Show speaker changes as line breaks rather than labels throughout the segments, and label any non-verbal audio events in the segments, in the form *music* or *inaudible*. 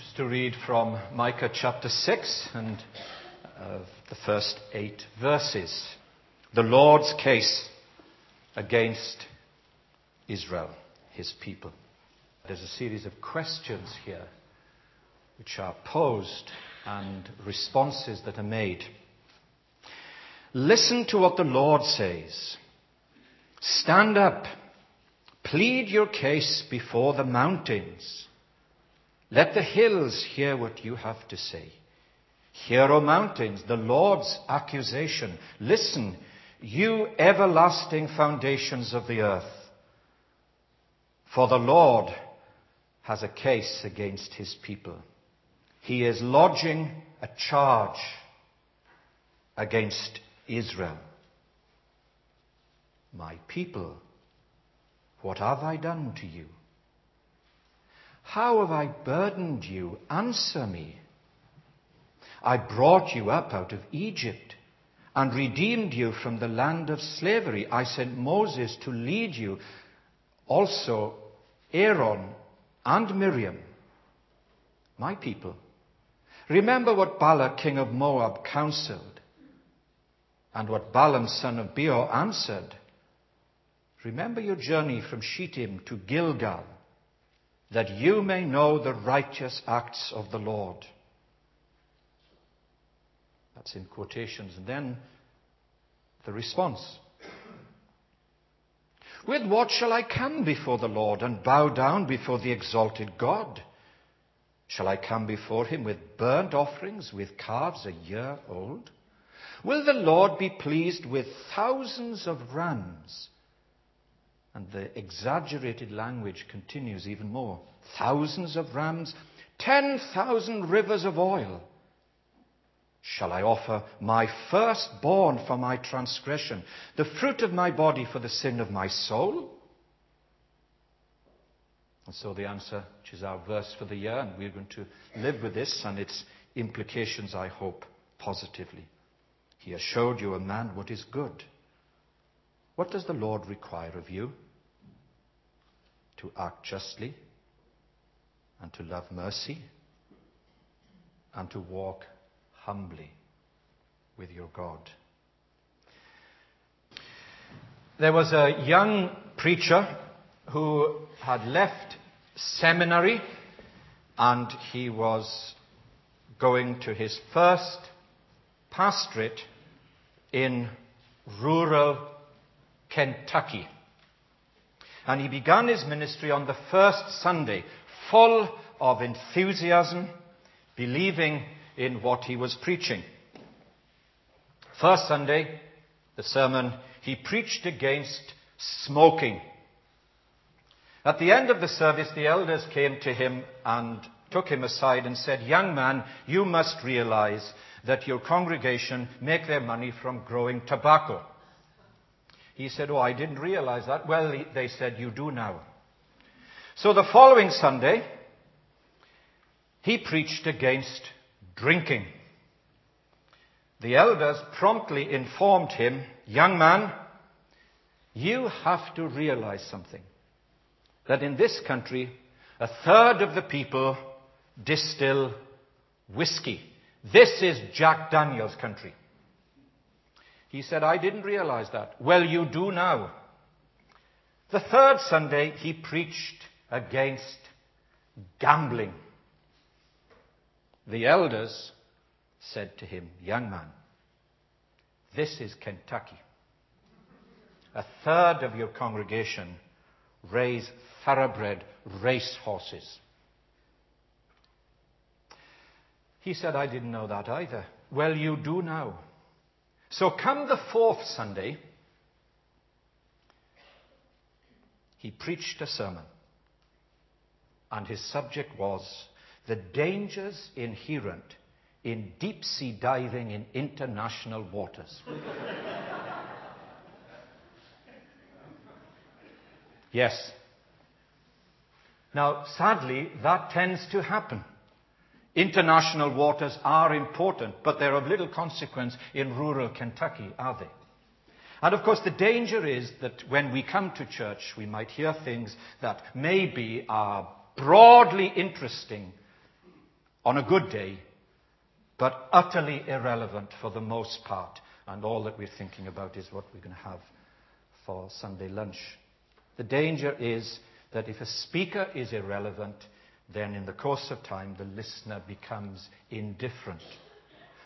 us to read from Micah chapter 6 and uh, the first eight verses. The Lord's case against Israel, his people. There's a series of questions here which are posed and responses that are made. Listen to what the Lord says. Stand up. Plead your case before the mountains. Let the hills hear what you have to say. Hear, O mountains, the Lord's accusation. Listen, you everlasting foundations of the earth. For the Lord has a case against his people. He is lodging a charge against Israel. My people, what have I done to you? How have I burdened you? Answer me. I brought you up out of Egypt and redeemed you from the land of slavery. I sent Moses to lead you, also Aaron and Miriam, my people. Remember what Balak, king of Moab, counseled, and what Balaam, son of Beor, answered. Remember your journey from Shittim to Gilgal, that you may know the righteous acts of the Lord. That's in quotations. And then the response. With what shall I come before the Lord and bow down before the exalted God? Shall I come before him with burnt offerings, with calves a year old? Will the Lord be pleased with thousands of rams? And the exaggerated language continues even more. Thousands of rams, ten thousand rivers of oil. Shall I offer my firstborn for my transgression, the fruit of my body for the sin of my soul? And so the answer, which is our verse for the year, and we're going to live with this and its implications, I hope, positively. He has showed you a man what is good. What does the Lord require of you? To act justly, and to love mercy, and to walk humbly with your God. There was a young preacher who had left seminary and he was going to his first pastorate in rural Kentucky. And he began his ministry on the first Sunday, full of enthusiasm, believing in what he was preaching. First Sunday, the sermon, he preached against smoking. At the end of the service, the elders came to him and took him aside and said, Young man, you must realize that your congregation make their money from growing tobacco. He said, Oh, I didn't realize that. Well, they said, You do now. So the following Sunday, he preached against drinking. The elders promptly informed him, Young man, you have to realize something. That in this country, a third of the people distill whiskey. This is Jack Daniels' country. He said, I didn't realize that. Well, you do now. The third Sunday, he preached against gambling. The elders said to him, Young man, this is Kentucky. A third of your congregation raise thoroughbred race horses. He said, I didn't know that either. Well, you do now. So come the fourth Sunday, he preached a sermon. And his subject was the dangers inherent in deep sea diving in international waters. *laughs* yes. Now, sadly, that tends to happen. International waters are important, but they're of little consequence in rural Kentucky, are they? And of course, the danger is that when we come to church, we might hear things that maybe are uh, broadly interesting on a good day, but utterly irrelevant for the most part. And all that we're thinking about is what we're going to have for Sunday lunch. The danger is that if a speaker is irrelevant, then in the course of time the listener becomes indifferent.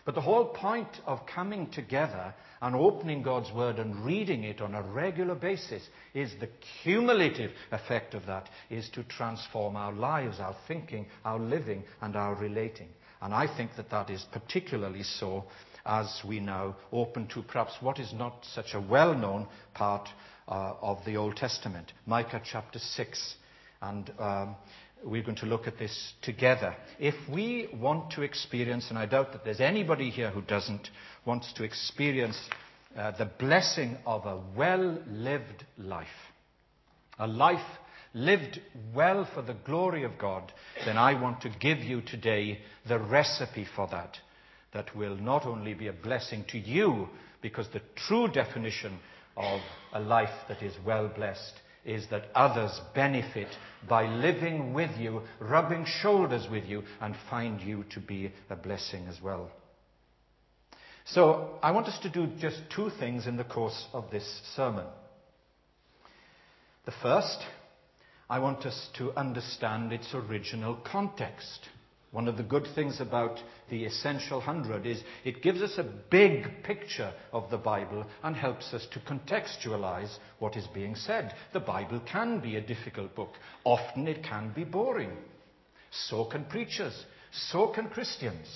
But the whole point of coming together and opening God's Word and reading it on a regular basis is the cumulative effect of that is to transform our lives, our thinking, our living, and our relating. And I think that that is particularly so as we now open to perhaps what is not such a well known part uh, of the Old Testament, Micah chapter 6. And um, we're going to look at this together. If we want to experience, and I doubt that there's anybody here who doesn't, wants to experience uh, the blessing of a well lived life, a life lived well for the glory of God, then I want to give you today the recipe for that. That will not only be a blessing to you, because the true definition of a life that is well blessed is that others benefit by living with you, rubbing shoulders with you, and find you to be a blessing as well. So, I want us to do just two things in the course of this sermon. The first, I want us to understand its original context. One of the good things about the Essential Hundred is it gives us a big picture of the Bible and helps us to contextualize what is being said. The Bible can be a difficult book. Often it can be boring. So can preachers. So can Christians.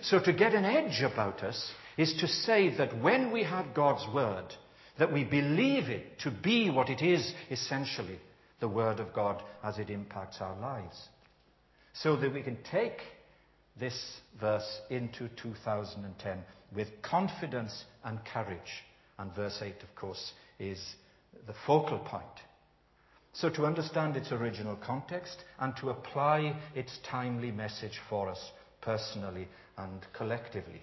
So to get an edge about us is to say that when we have God's Word, that we believe it to be what it is essentially, the Word of God as it impacts our lives so that we can take this verse into 2010 with confidence and courage. And verse 8, of course, is the focal point. So, to understand its original context and to apply its timely message for us personally and collectively.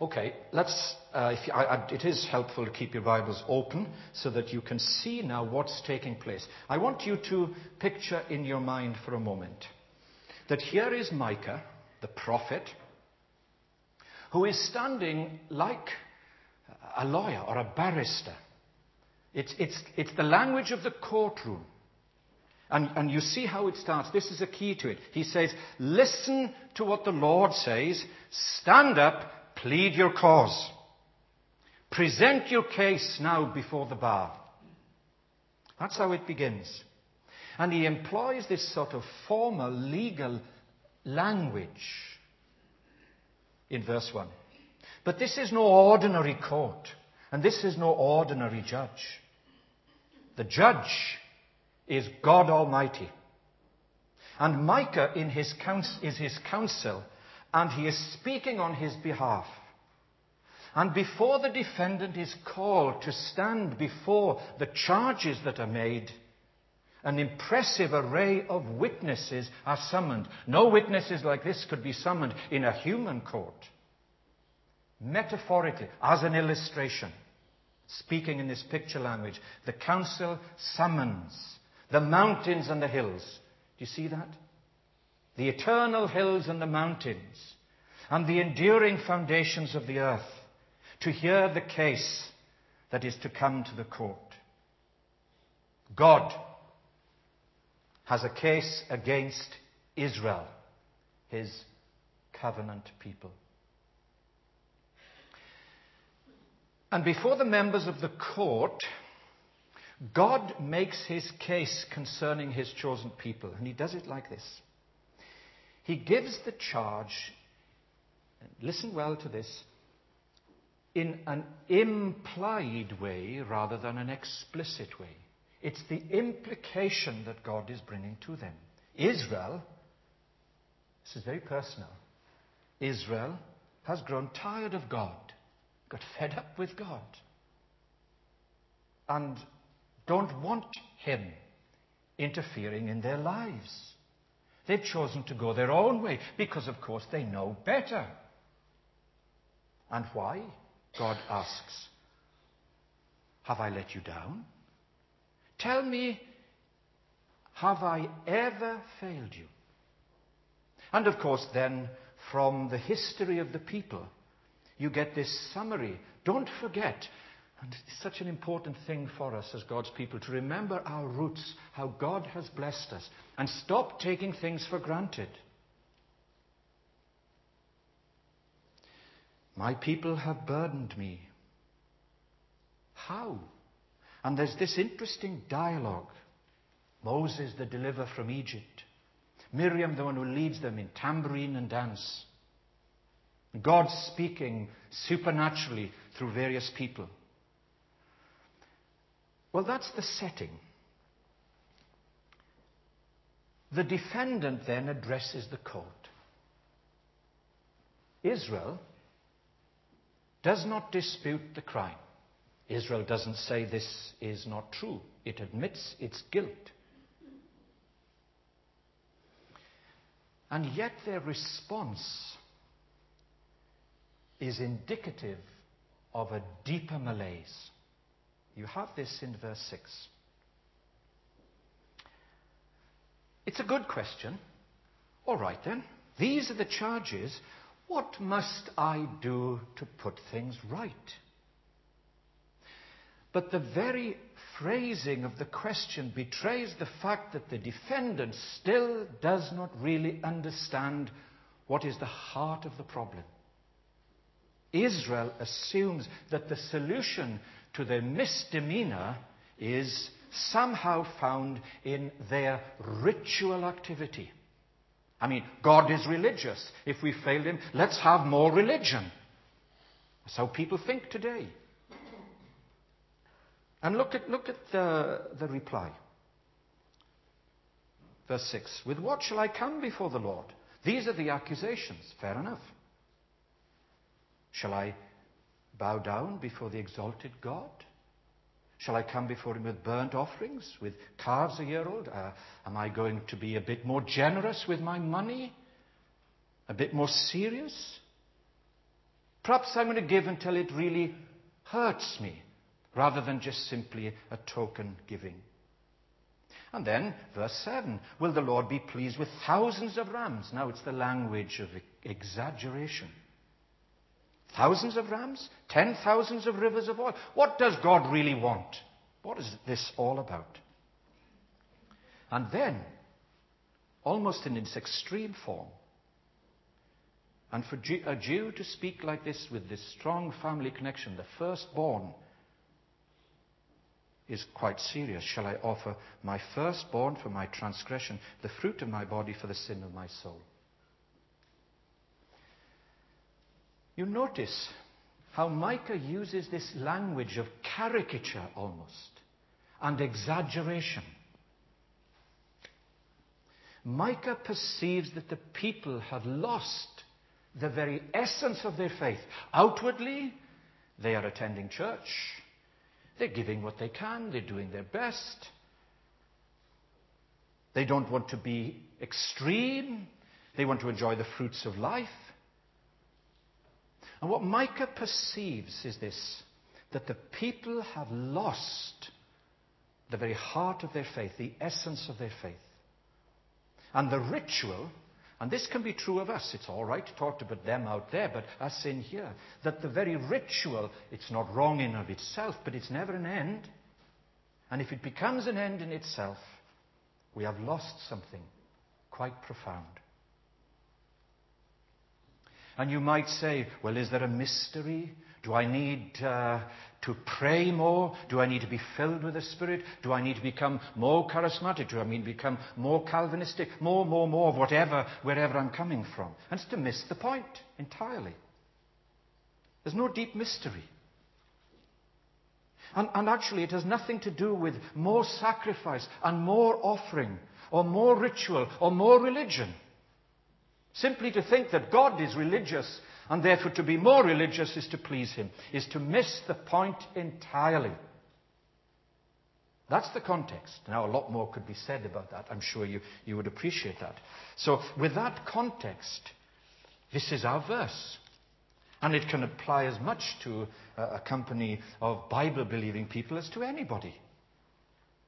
Okay, let's. Uh, you, I, I, it is helpful to keep your Bibles open so that you can see now what's taking place. I want you to picture in your mind for a moment that here is Micah, the prophet, who is standing like a lawyer or a barrister. It's, it's, it's the language of the courtroom. And, and you see how it starts. This is a key to it. He says, Listen to what the Lord says, stand up, Plead your cause. Present your case now before the bar. That's how it begins. And he employs this sort of formal legal language in verse 1. But this is no ordinary court, and this is no ordinary judge. The judge is God Almighty. And Micah in his counsel, is his counsel and he is speaking on his behalf. And before the defendant is called to stand before the charges that are made, an impressive array of witnesses are summoned. No witnesses like this could be summoned in a human court. Metaphorically, as an illustration, speaking in this picture language, the counsel summons the mountains and the hills. Do you see that? The eternal hills and the mountains, and the enduring foundations of the earth, to hear the case that is to come to the court. God has a case against Israel, his covenant people. And before the members of the court, God makes his case concerning his chosen people. And he does it like this he gives the charge, listen well to this, in an implied way rather than an explicit way. It's the implication that God is bringing to them. Israel, this is very personal, Israel has grown tired of God, got fed up with God, and don't want Him interfering in their lives. They've chosen to go their own way because, of course, they know better. And why? God asks. Have I let you down? Tell me, have I ever failed you? And of course, then, from the history of the people, you get this summary. Don't forget, it's such an important thing for us as God's people to remember our roots, how God has blessed us, and stop taking things for granted. My people have burdened me. How? And there's this interesting dialogue. Moses, the deliverer from Egypt. Miriam, the one who leads them in tambourine and dance. God speaking supernaturally through various people. Well, that's the setting. The defendant then addresses the court. Israel does not dispute the crime. Israel doesn't say this is not true, it admits its guilt. And yet their response is indicative of a deeper malaise. You have this in verse 6. It's a good question. All right then. These are the charges. What must I do to put things right? But the very phrasing of the question betrays the fact that the defendant still does not really understand what is the heart of the problem. Israel assumes that the solution to their misdemeanor is somehow found in their ritual activity. I mean, God is religious. If we fail Him, let's have more religion. That's how people think today. And look at, look at the, the reply. Verse 6 With what shall I come before the Lord? These are the accusations. Fair enough. Shall I bow down before the exalted God? Shall I come before him with burnt offerings, with calves a year old? Uh, am I going to be a bit more generous with my money? A bit more serious? Perhaps I'm going to give until it really hurts me, rather than just simply a token giving. And then, verse 7 Will the Lord be pleased with thousands of rams? Now it's the language of exaggeration. Thousands of rams? Ten thousands of rivers of oil? What does God really want? What is this all about? And then, almost in its extreme form, and for a Jew to speak like this with this strong family connection, the firstborn, is quite serious. Shall I offer my firstborn for my transgression, the fruit of my body for the sin of my soul? You notice how Micah uses this language of caricature almost and exaggeration. Micah perceives that the people have lost the very essence of their faith. Outwardly, they are attending church. They're giving what they can. They're doing their best. They don't want to be extreme. They want to enjoy the fruits of life. And what Micah perceives is this that the people have lost the very heart of their faith, the essence of their faith. And the ritual, and this can be true of us, it's all right to talk about them out there, but us in here, that the very ritual, it's not wrong in of itself, but it's never an end. And if it becomes an end in itself, we have lost something quite profound. And you might say, well, is there a mystery? Do I need uh, to pray more? Do I need to be filled with the Spirit? Do I need to become more charismatic? Do I mean become more Calvinistic? More, more, more of whatever, wherever I'm coming from. And it's to miss the point entirely. There's no deep mystery. And, and, actually, it has nothing to do with more sacrifice and more offering or more ritual or more religion. Simply to think that God is religious and therefore to be more religious is to please Him, is to miss the point entirely. That's the context. Now, a lot more could be said about that. I'm sure you, you would appreciate that. So, with that context, this is our verse. And it can apply as much to a company of Bible believing people as to anybody.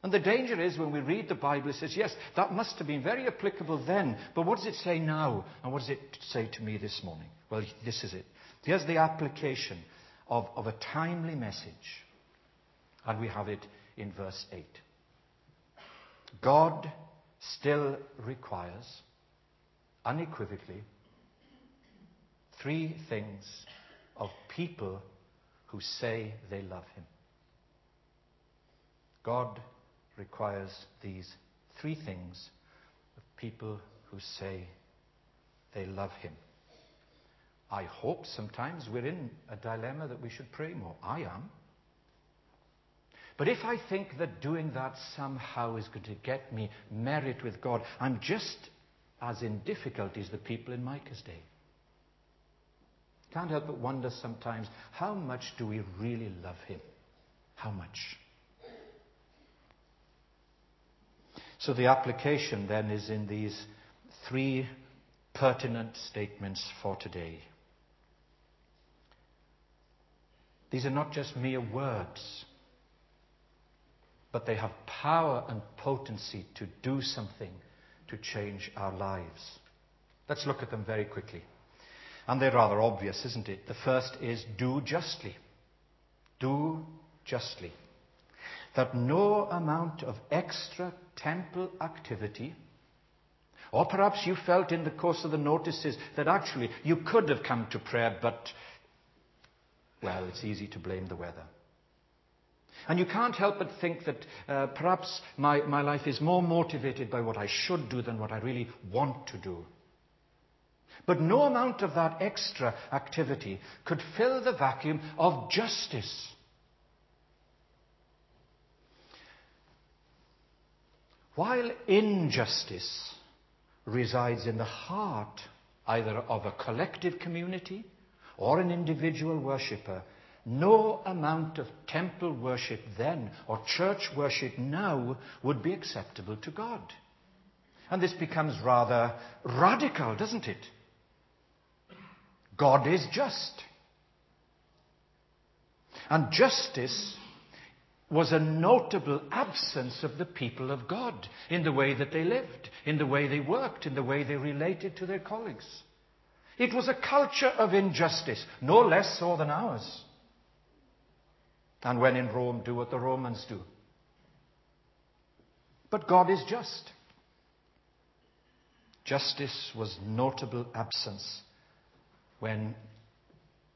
And the danger is when we read the Bible, it says, yes, that must have been very applicable then, but what does it say now? And what does it say to me this morning? Well, this is it. Here's the application of, of a timely message. And we have it in verse 8. God still requires, unequivocally, three things of people who say they love Him. God requires these three things of people who say they love Him. I hope sometimes we're in a dilemma that we should pray more. I am. But if I think that doing that somehow is going to get me merit with God, I'm just as in difficulty as the people in Micah's day. Can't help but wonder sometimes how much do we really love Him? How much? So the application then is in these three pertinent statements for today. These are not just mere words, but they have power and potency to do something to change our lives. Let's look at them very quickly. And they're rather obvious, isn't it? The first is do justly. Do justly that no amount of extra temple activity, or perhaps you felt in the course of the notices that actually you could have come to prayer, but, well, it's easy to blame the weather. And you can't help but think that uh, perhaps my, my life is more motivated by what I should do than what I really want to do. But no amount of that extra activity could fill the vacuum of justice While injustice resides in the heart either of a collective community or an individual worshipper, no amount of temple worship then or church worship now would be acceptable to God. And this becomes rather radical, doesn't it? God is just. And justice was a notable absence of the people of God in the way that they lived, in the way they worked, in the way they related to their colleagues. It was a culture of injustice, no less so than ours. And when in Rome, do what the Romans do. But God is just. Justice was notable absence when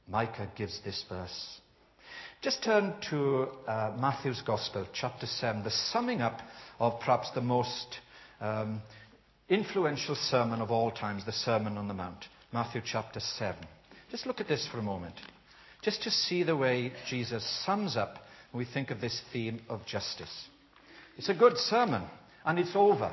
Micah gives this verse. Just turn to uh, Matthew's Gospel, chapter 7, the summing up of perhaps the most um, influential sermon of all times, the Sermon on the Mount. Matthew chapter 7. Just look at this for a moment, just to see the way Jesus sums up when we think of this theme of justice. It's a good sermon, and it's over.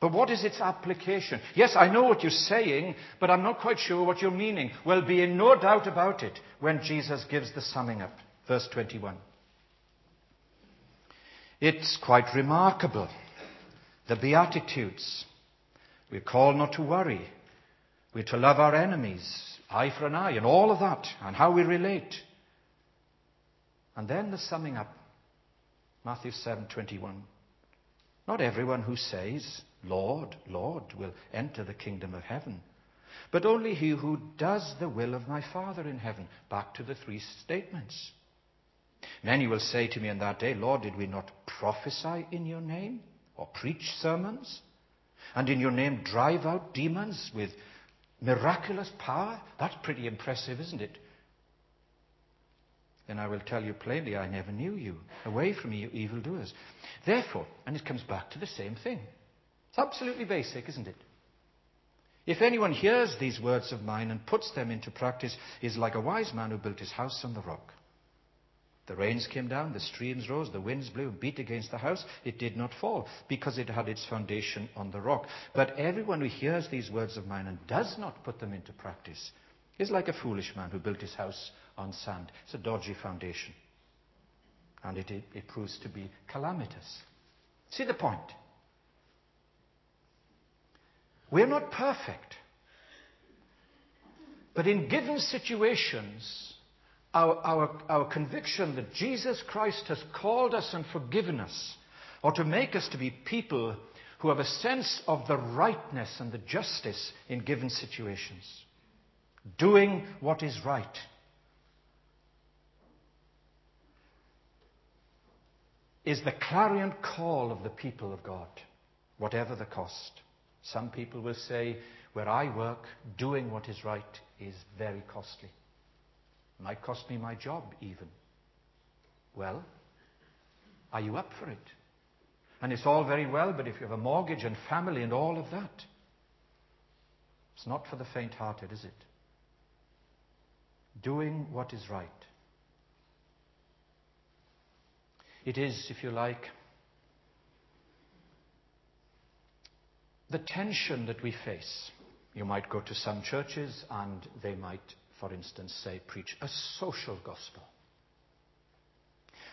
But what is its application? Yes, I know what you're saying, but I'm not quite sure what you're meaning. Well, be in no doubt about it when Jesus gives the summing up. Verse 21. It's quite remarkable. The Beatitudes. We're called not to worry. We're to love our enemies, eye for an eye, and all of that, and how we relate. And then the summing up. Matthew 7:21. Not everyone who says, "Lord, Lord," will enter the kingdom of heaven, but only he who does the will of my Father in heaven. Back to the three statements. Many will say to me in that day, Lord, did we not prophesy in your name or preach sermons? And in your name drive out demons with miraculous power? That's pretty impressive, isn't it? Then I will tell you plainly, I never knew you. Away from me, you evildoers. Therefore, and it comes back to the same thing. It's absolutely basic, isn't it? If anyone hears these words of mine and puts them into practice, is like a wise man who built his house on the rock. The rains came down, the streams rose, the winds blew and beat against the house. It did not fall because it had its foundation on the rock. But everyone who hears these words of mine and does not put them into practice is like a foolish man who built his house on sand. It's a dodgy foundation. And it, it, it proves to be calamitous. See the point? We're not perfect. But in given situations, our, conviction that Jesus Christ has called us and forgiven us or to make us to be people who have a sense of the rightness and the justice in given situations. Doing what is right. Is the clarion call of the people of God, whatever the cost. Some people will say, where I work, doing what is right is very costly. Might cost me my job, even. Well, are you up for it? And it's all very well, but if you have a mortgage and family and all of that, it's not for the faint hearted, is it? Doing what is right. It is, if you like, the tension that we face. You might go to some churches and they might, for instance, say, preach a social gospel.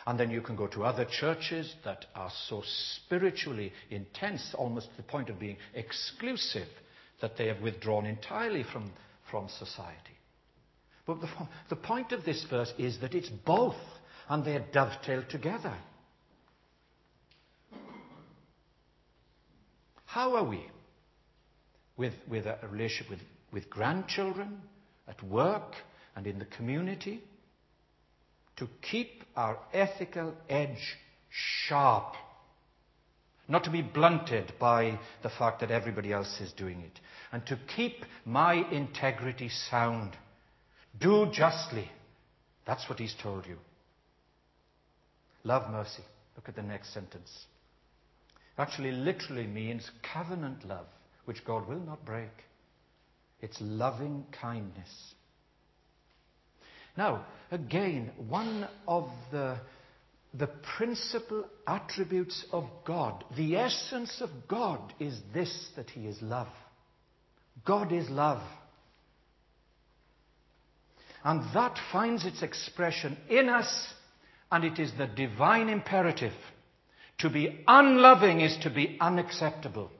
And then you can go to other churches that are so spiritually intense, almost to the point of being exclusive, that they have withdrawn entirely from, from society. But the, the point of this verse is that it's both, and they're dovetailed together. How are we with, with a relationship with, with grandchildren, at work, and in the community? to keep our ethical edge sharp. Not to be blunted by the fact that everybody else is doing it. And to keep my integrity sound. Do justly. That's what he's told you. Love mercy. Look at the next sentence. Actually, literally means covenant love, which God will not break. It's loving kindness. Now, again, one of the, the principal attributes of God, the essence of God, is this that He is love. God is love. And that finds its expression in us, and it is the divine imperative. To be unloving is to be unacceptable.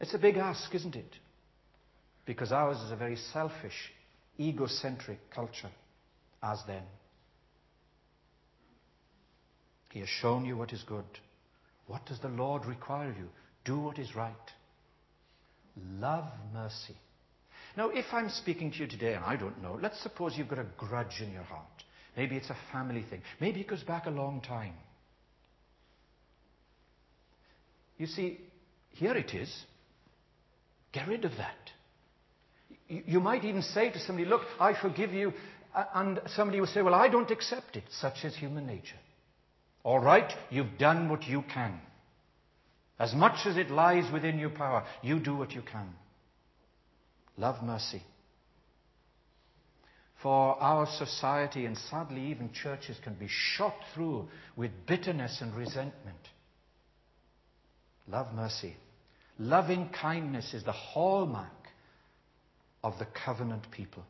It's a big ask, isn't it? Because ours is a very selfish, egocentric culture as then. He has shown you what is good. What does the Lord require of you? Do what is right. Love mercy. Now, if I'm speaking to you today and I don't know, let's suppose you've got a grudge in your heart. Maybe it's a family thing. Maybe it goes back a long time. You see, here it is. Get rid of that. You might even say to somebody, Look, I forgive you. And somebody will say, Well, I don't accept it. Such is human nature. All right, you've done what you can. As much as it lies within your power, you do what you can. Love mercy. For our society, and sadly even churches, can be shot through with bitterness and resentment. Love mercy. Loving kindness is the hallmark of the covenant people.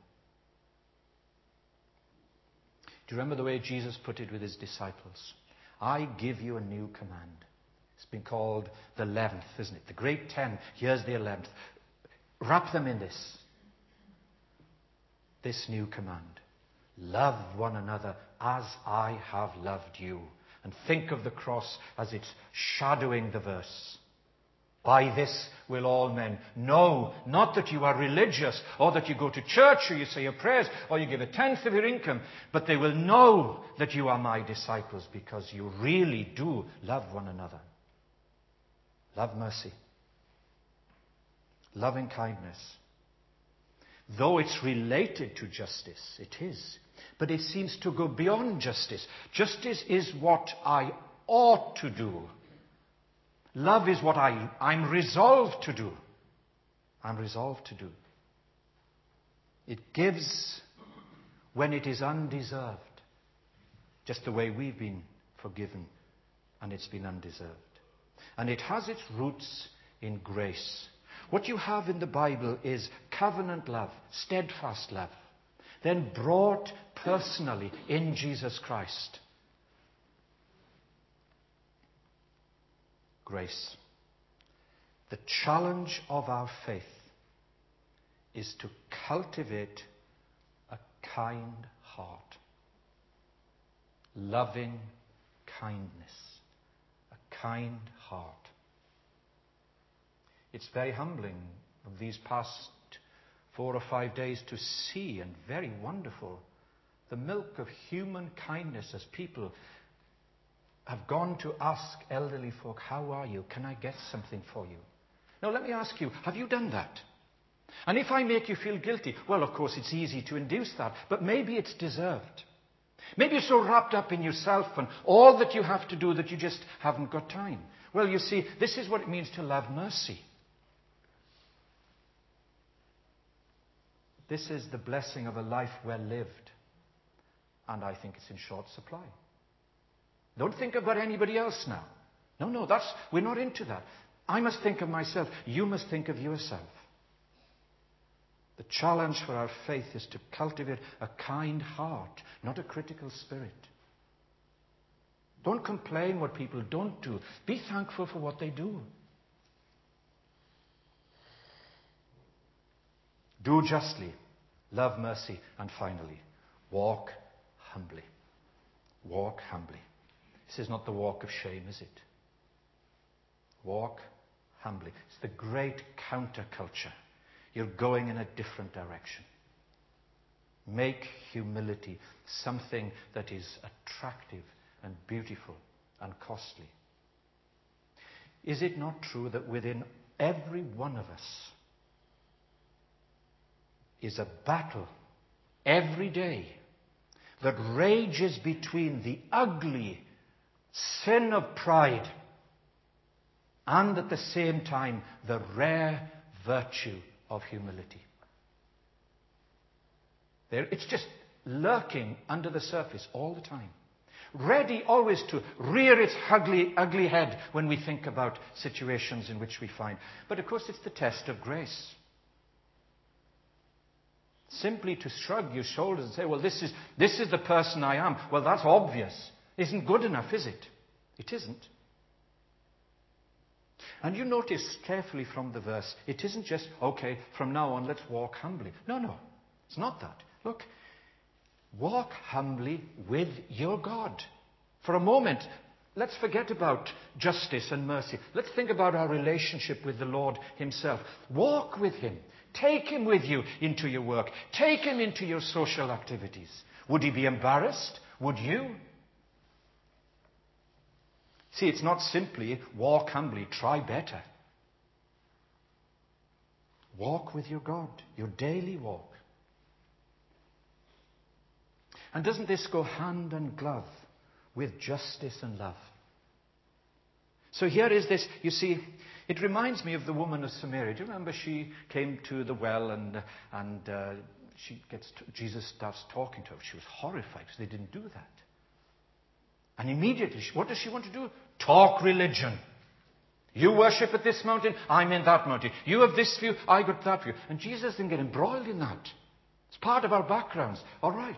Do you remember the way Jesus put it with his disciples? I give you a new command. It's been called the 11th, isn't it? The great 10. Here's the 11th. Wrap them in this. This new command. Love one another as I have loved you. And think of the cross as it's shadowing the verse. By this will all men know, not that you are religious, or that you go to church, or you say your prayers, or you give a tenth of your income, but they will know that you are my disciples because you really do love one another. Love mercy. Loving kindness. Though it's related to justice, it is. But it seems to go beyond justice. Justice is what I ought to do Love is what I, I'm resolved to do. I'm resolved to do. It gives when it is undeserved, just the way we've been forgiven and it's been undeserved. And it has its roots in grace. What you have in the Bible is covenant love, steadfast love, then brought personally in Jesus Christ. Grace. The challenge of our faith is to cultivate a kind heart, loving kindness. A kind heart. It's very humbling these past four or five days to see and very wonderful the milk of human kindness as people have gone to ask elderly folk, How are you? Can I get something for you? Now, let me ask you, have you done that? And if I make you feel guilty, well, of course, it's easy to induce that, but maybe it's deserved. Maybe you're so wrapped up in yourself and all that you have to do that you just haven't got time. Well, you see, this is what it means to love mercy. This is the blessing of a life well lived. And I think it's in short supply. Don't think about anybody else now. No, no, that's, we're not into that. I must think of myself. You must think of yourself. The challenge for our faith is to cultivate a kind heart, not a critical spirit. Don't complain what people don't do. Be thankful for what they do. Do justly, love mercy, and finally, walk humbly. Walk humbly. This is not the walk of shame, is it? Walk humbly. It's the great counterculture. You're going in a different direction. Make humility something that is attractive and beautiful and costly. Is it not true that within every one of us is a battle every day that rages between the ugly sin of pride and at the same time the rare virtue of humility. There, it's just lurking under the surface all the time. Ready always to rear its ugly, ugly head when we think about situations in which we find. But of course, it's the test of grace. Simply to shrug your shoulders and say, well, this is, this is the person I am. Well, that's obvious. Isn't good enough, is it? It isn't. And you notice carefully from the verse, it isn't just, okay, from now on let's walk humbly. No, no, it's not that. Look, walk humbly with your God. For a moment, let's forget about justice and mercy. Let's think about our relationship with the Lord Himself. Walk with Him. Take him with you into your work. Take him into your social activities. Would he be embarrassed? Would you? See, it's not simply walk humbly, try better. Walk with your God, your daily walk. And doesn't this go hand and glove with justice and love? So here is this, you see, it reminds me of the woman of Samaria. Do you remember she came to the well and, and uh, she gets to, Jesus starts talking to her. She was horrified because they didn't do that. And immediately, what does she want to do? Talk religion. You worship at this mountain, I'm in that mountain. You have this view, I got that view. And Jesus didn't get embroiled in that. It's part of our backgrounds. All right.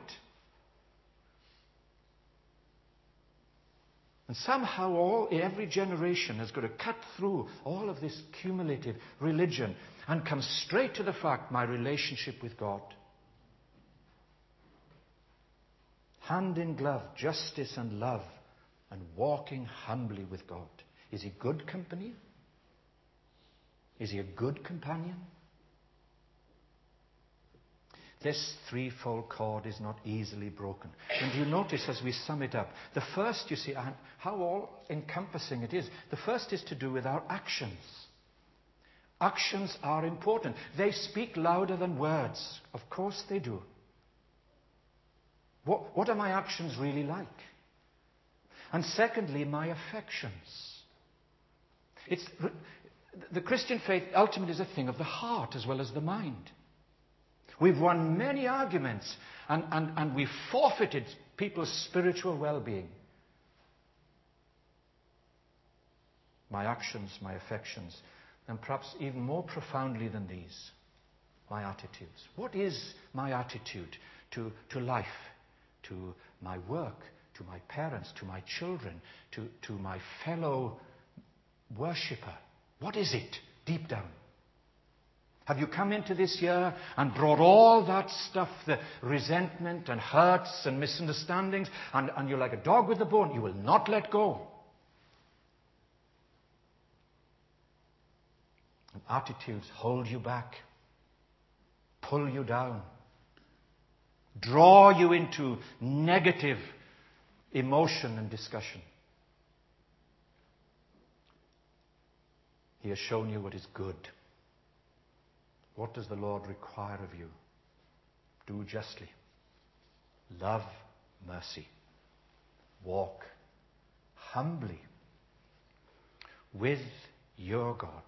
And somehow all, every generation has got to cut through all of this cumulative religion and come straight to the fact my relationship with God. Hand in glove, justice and love, and walking humbly with God. Is he good company? Is he a good companion? This threefold cord is not easily broken. And you notice as we sum it up, the first, you see, how all encompassing it is. The first is to do with our actions. Actions are important. They speak louder than words. Of course they do. What, what are my actions really like? And secondly, my affections. It's, the Christian faith ultimately is a thing of the heart as well as the mind. We've won many arguments and, and, and we've forfeited people's spiritual well being. My actions, my affections, and perhaps even more profoundly than these, my attitudes. What is my attitude to, to life, to my work, to my parents, to my children, to, to my fellow worshiper? What is it deep down? Have you come into this year and brought all that stuff, the resentment and hurts and misunderstandings, and, and you're like a dog with a bone? You will not let go. And attitudes hold you back, pull you down, draw you into negative emotion and discussion. He has shown you what is good. What does the Lord require of you? Do justly. Love mercy. Walk humbly with your God.